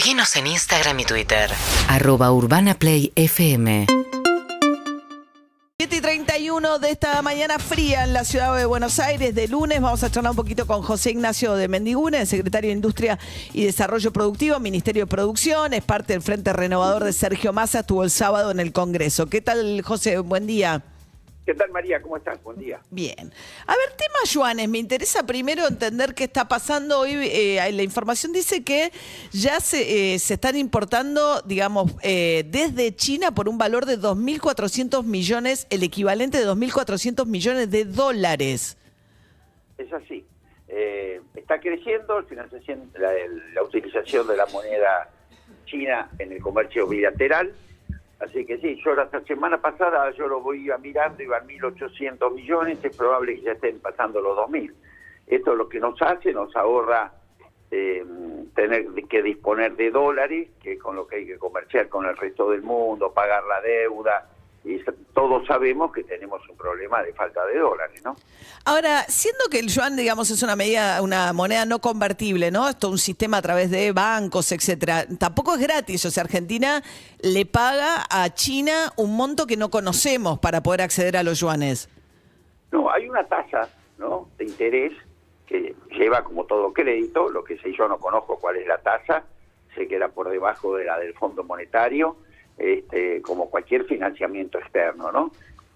Seguinos en Instagram y Twitter. Arroba Urbana Play FM. 7 y 31 de esta mañana fría en la ciudad de Buenos Aires. De lunes vamos a charlar un poquito con José Ignacio de Mendigune, secretario de Industria y Desarrollo Productivo, Ministerio de Producción, es parte del Frente Renovador de Sergio Massa, estuvo el sábado en el Congreso. ¿Qué tal, José? Buen día. ¿Qué tal, María? ¿Cómo estás? Buen día. Bien. A ver, tema Juanes, me interesa primero entender qué está pasando hoy. Eh, la información dice que ya se, eh, se están importando, digamos, eh, desde China por un valor de 2.400 millones, el equivalente de 2.400 millones de dólares. Es así. Eh, está creciendo financiación, la, la utilización de la moneda china en el comercio bilateral. Así que sí, yo la semana pasada yo lo voy a mirando, iban 1.800 millones, es probable que ya estén pasando los 2.000. Esto es lo que nos hace, nos ahorra eh, tener que disponer de dólares, que es con lo que hay que comerciar con el resto del mundo, pagar la deuda, y todos sabemos que tenemos un problema de falta de dólares, ¿no? Ahora, siendo que el yuan, digamos, es una medida, una moneda no convertible, ¿no? Esto es un sistema a través de bancos, etcétera. Tampoco es gratis, o sea, Argentina le paga a China un monto que no conocemos para poder acceder a los yuanes. No, hay una tasa, ¿no? De interés que lleva como todo crédito, lo que sé yo no conozco cuál es la tasa, sé que era por debajo de la del Fondo Monetario este, como cualquier financiamiento externo, ¿no?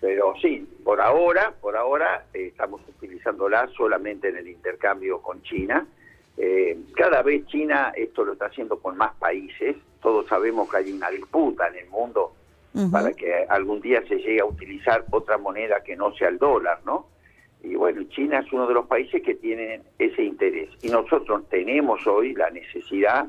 Pero sí, por ahora, por ahora eh, estamos utilizándola solamente en el intercambio con China. Eh, cada vez China esto lo está haciendo con más países. Todos sabemos que hay una disputa en el mundo para que algún día se llegue a utilizar otra moneda que no sea el dólar, ¿no? Y bueno, China es uno de los países que tienen ese interés. Y nosotros tenemos hoy la necesidad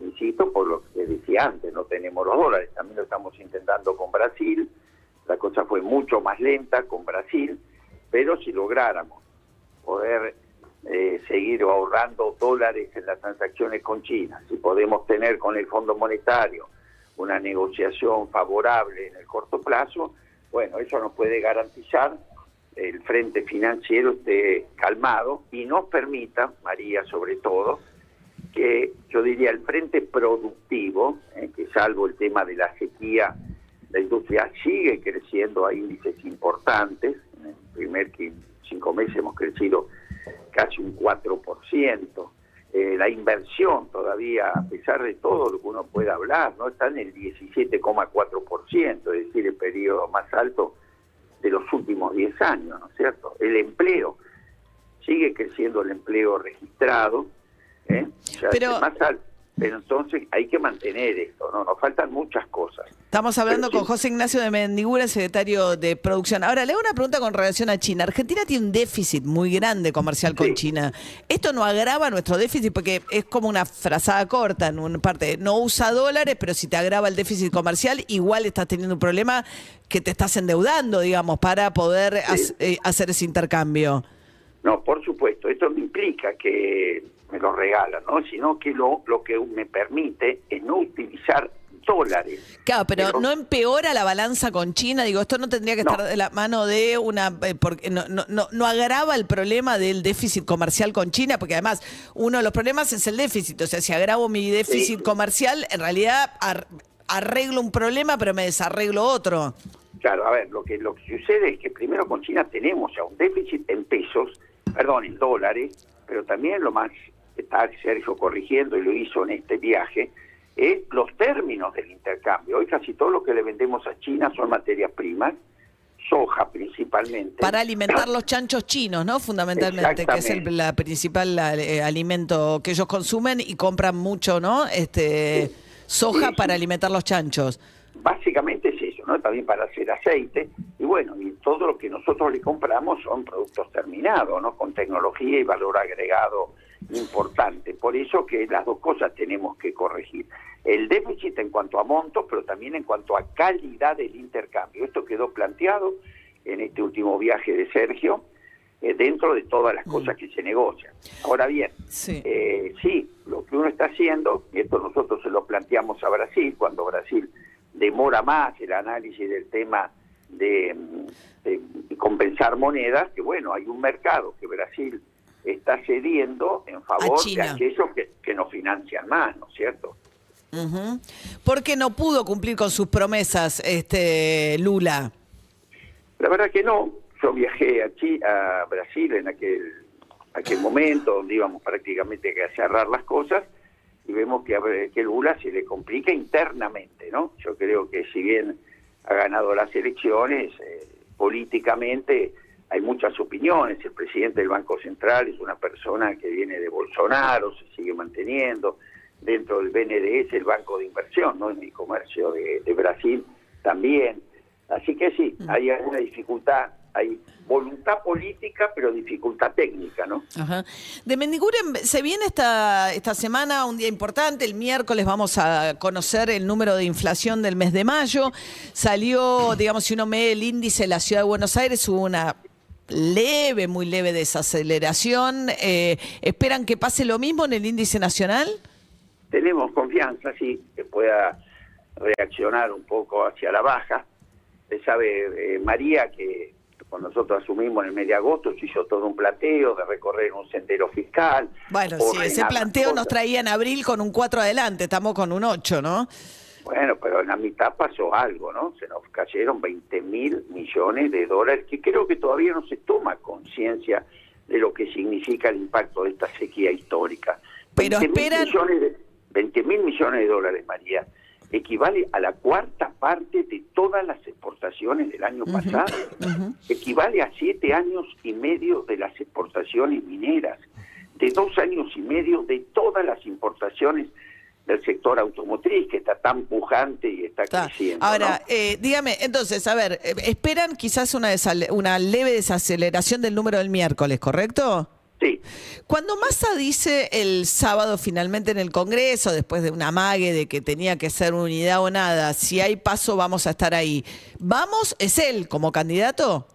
insisto, por lo que decía antes, no tenemos los dólares, también lo estamos intentando con Brasil, la cosa fue mucho más lenta con Brasil, pero si lográramos poder eh, seguir ahorrando dólares en las transacciones con China, si podemos tener con el Fondo Monetario una negociación favorable en el corto plazo, bueno, eso nos puede garantizar el frente financiero esté calmado y nos permita, María sobre todo, que yo diría el frente productivo, eh, que salvo el tema de la sequía, la industria sigue creciendo a índices importantes. En el primer cinco meses hemos crecido casi un 4%. Eh, la inversión todavía, a pesar de todo lo que uno pueda hablar, no está en el 17,4%, es decir, el periodo más alto de los últimos 10 años, ¿no es cierto? El empleo, sigue creciendo el empleo registrado, ¿eh? pero, más pero entonces hay que mantener esto, ¿no? Nos faltan muchas cosas. Estamos hablando con José Ignacio de Mendigura, secretario de Producción. Ahora, le hago una pregunta con relación a China. Argentina tiene un déficit muy grande comercial con China. ¿Esto no agrava nuestro déficit? Porque es como una frazada corta en una parte. No usa dólares, pero si te agrava el déficit comercial, igual estás teniendo un problema que te estás endeudando, digamos, para poder eh, hacer ese intercambio. No, por supuesto. Esto implica que me lo regalan, ¿no? Sino que lo, lo que me permite es no utilizar dólares. Claro, pero, no empeora la balanza con China, digo, esto no tendría que estar de la mano de una, eh, porque no, no, no, no, agrava el problema del déficit comercial con China, porque además uno de los problemas es el déficit, o sea, si agravo mi déficit comercial, en realidad arreglo un problema, pero me desarreglo otro. Claro, a ver, lo que, lo que sucede es que primero con China tenemos ya un déficit en pesos, perdón, en dólares, pero también lo más está Sergio corrigiendo y lo hizo en este viaje, es los términos del intercambio. Hoy casi todo lo que le vendemos a China son materias primas, soja principalmente. Para alimentar los chanchos chinos, ¿no? Fundamentalmente, que es el la principal eh, alimento que ellos consumen y compran mucho, ¿no? Este soja para alimentar los chanchos. Básicamente es eso, ¿no? También para hacer aceite. Y bueno, y todo lo que nosotros le compramos son productos terminados, ¿no? Con tecnología y valor agregado importante. Por eso que las dos cosas tenemos que corregir. El déficit en cuanto a montos, pero también en cuanto a calidad del intercambio. Esto quedó planteado en este último viaje de Sergio, eh, dentro de todas las cosas que se negocian. Ahora bien, sí. Eh, sí, lo que uno está haciendo, y esto nosotros se lo planteamos a Brasil, cuando Brasil demora más el análisis del tema de, de compensar monedas, que bueno, hay un mercado que Brasil está cediendo en favor de aquellos que, que nos financian más, ¿no es cierto? Ujú. ¿Por qué no pudo cumplir con sus promesas, este Lula? La verdad que no. Yo viajé a, a Brasil en aquel, aquel momento donde íbamos prácticamente a cerrar las cosas y vemos que a que Lula se le complica internamente, ¿no? Yo creo que si bien ha ganado las elecciones, eh, políticamente hay muchas opiniones. El presidente del Banco Central es una persona que viene de Bolsonaro, se sigue manteniendo. Dentro del BNDES, el Banco de Inversión, ¿no? En el comercio de, de Brasil también. Así que sí, hay alguna dificultad, hay voluntad política, pero dificultad técnica, ¿no? Ajá. De Mendiguren se viene esta, esta semana un día importante. El miércoles vamos a conocer el número de inflación del mes de mayo. Salió, digamos, si uno ve el índice de la ciudad de Buenos Aires, hubo una leve, muy leve desaceleración. Eh, ¿Esperan que pase lo mismo en el índice nacional? Tenemos confianza, sí, que pueda reaccionar un poco hacia la baja. Usted sabe, eh, María, que cuando nosotros asumimos en el mes de agosto se hizo todo un planteo de recorrer un sendero fiscal. Bueno, sí, ese planteo nos traía en abril con un 4 adelante, estamos con un 8, ¿no? Bueno, pero en la mitad pasó algo, ¿no? Se nos cayeron 20 mil millones de dólares, que creo que todavía no se toma conciencia de lo que significa el impacto de esta sequía histórica. Pero 20.000 esperan- millones de, 20 mil millones de dólares, María, equivale a la cuarta parte de todas las exportaciones del año pasado. Equivale a siete años y medio de las exportaciones mineras, de dos años y medio de todas las importaciones del sector automotriz, que está tan pujante y está Está. creciendo. Ahora, ¿no? eh, dígame, entonces, a ver, eh, esperan quizás una, una leve desaceleración del número del miércoles, ¿correcto? Sí, Cuando Massa dice el sábado finalmente en el Congreso, después de una mague de que tenía que ser unidad o nada, si hay paso vamos a estar ahí. ¿Vamos? ¿Es él como candidato?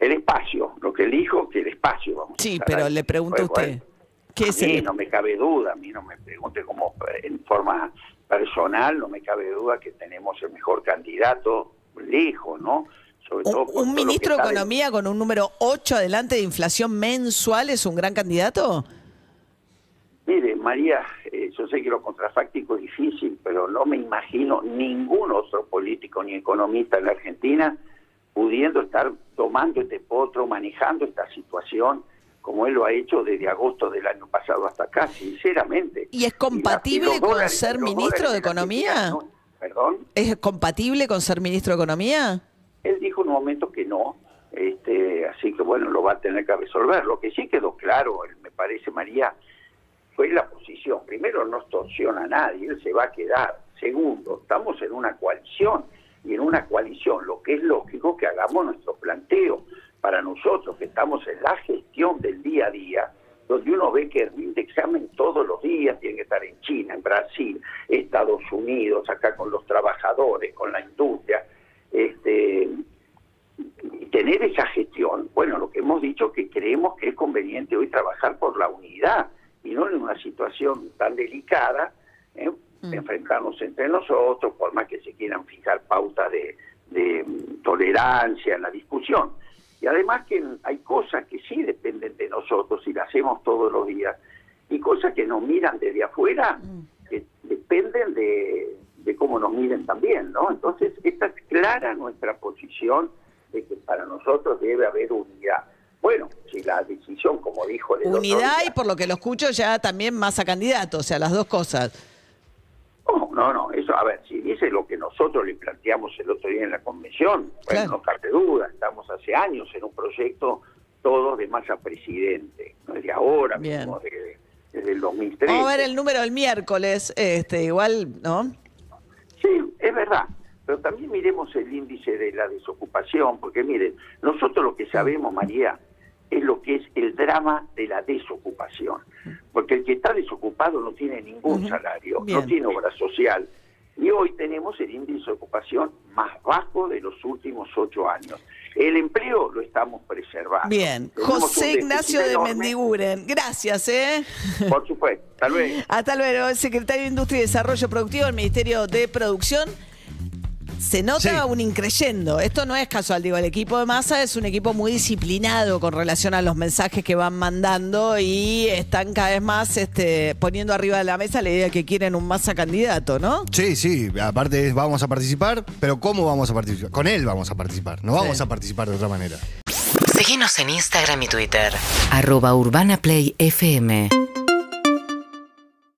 el espacio, lo que él dijo, que el espacio vamos a Sí, estar pero ahí. le pregunto a Bueno, usted. ¿Qué a es mí el- no me cabe duda, a mí no me pregunte como eh, en forma personal, no me cabe duda que tenemos el mejor candidato lejos, ¿no? Sobre todo ¿Un, ministro de Economía con un número 8 adelante de inflación mensual es un gran candidato? Mire, María, eh, yo sé que lo contrafáctico es difícil, pero no me imagino ningún otro político ni economista en la Argentina pudiendo estar tomando este potro, manejando esta situación como él lo ha hecho desde agosto del año pasado hasta acá, sinceramente. ¿Y es compatible con dólares- ser ministro de Economía? Perdón. ¿Es compatible con ser ministro de Economía? Él dijo en un momento que no, este, así que bueno, lo va a tener que resolver. Lo que sí quedó claro, me parece, María, fue la posición. Primero, no extorsiona a nadie, él se va a quedar. Segundo, estamos en una coalición y en una coalición lo que es lógico que hagamos nuestro planteo para nosotros que estamos en la gestión del día a día, donde uno ve que rinde examen todos los días, tiene que estar en China, en Brasil, Estados Unidos, acá con los trabajadores, con la industria, este, tener esa gestión, bueno, lo que hemos dicho que creemos que es conveniente hoy trabajar por la unidad y no en una situación tan delicada, ¿eh? enfrentarnos entre nosotros, por más que se quieran fijar pautas de, de, mm, tolerancia en la discusión. Además que hay cosas que sí dependen de nosotros y las hacemos todos los días, y cosas que nos miran desde afuera que dependen de, de cómo nos miren también, ¿no? Entonces, esta es clara nuestra posición de que para nosotros debe haber unidad. Bueno, si la decisión, como dijo el Unidad y por lo que lo escucho ya también más a candidato, o sea, las dos cosas. No, no, no, eso, a ver, si dice lo que nosotros le planteamos el otro día en la convención, bueno, Claro. no cabe duda, estamos hace años en un proyecto todos de masa presidente, no es de ahora, Bien. mismo, de- desde el 2003. Vamos a ver el número del miércoles, este, igual, ¿no? Sí, es verdad, pero también miremos el índice de la desocupación, porque miren, nosotros lo que sabemos, María, es lo que es el drama de la desocupación, porque el que está desocupado no tiene ningún salario, Bien. no tiene obra social, y hoy tenemos el índice de ocupación más bajo de los últimos ocho años. El empleo lo estamos preservando. Bien. Tenemos José Ignacio de enorme. Mendiguren, gracias, ¿eh? Por supuesto, tal vez. Hasta luego, secretario de Industria y Desarrollo Productivo del Ministerio de Producción. Se nota Sí. un increyendo. Esto no es casual, digo, el equipo de masa es un equipo muy disciplinado con relación a los mensajes que van mandando y están cada vez más este, poniendo arriba de la mesa la idea de que quieren un masa candidato, ¿no? Sí, sí, aparte es, vamos a participar, pero ¿cómo vamos a participar? Con él vamos a participar, no vamos Sí. a participar de otra manera. Seguinos en Instagram y Twitter. Arroba Urbana Play FM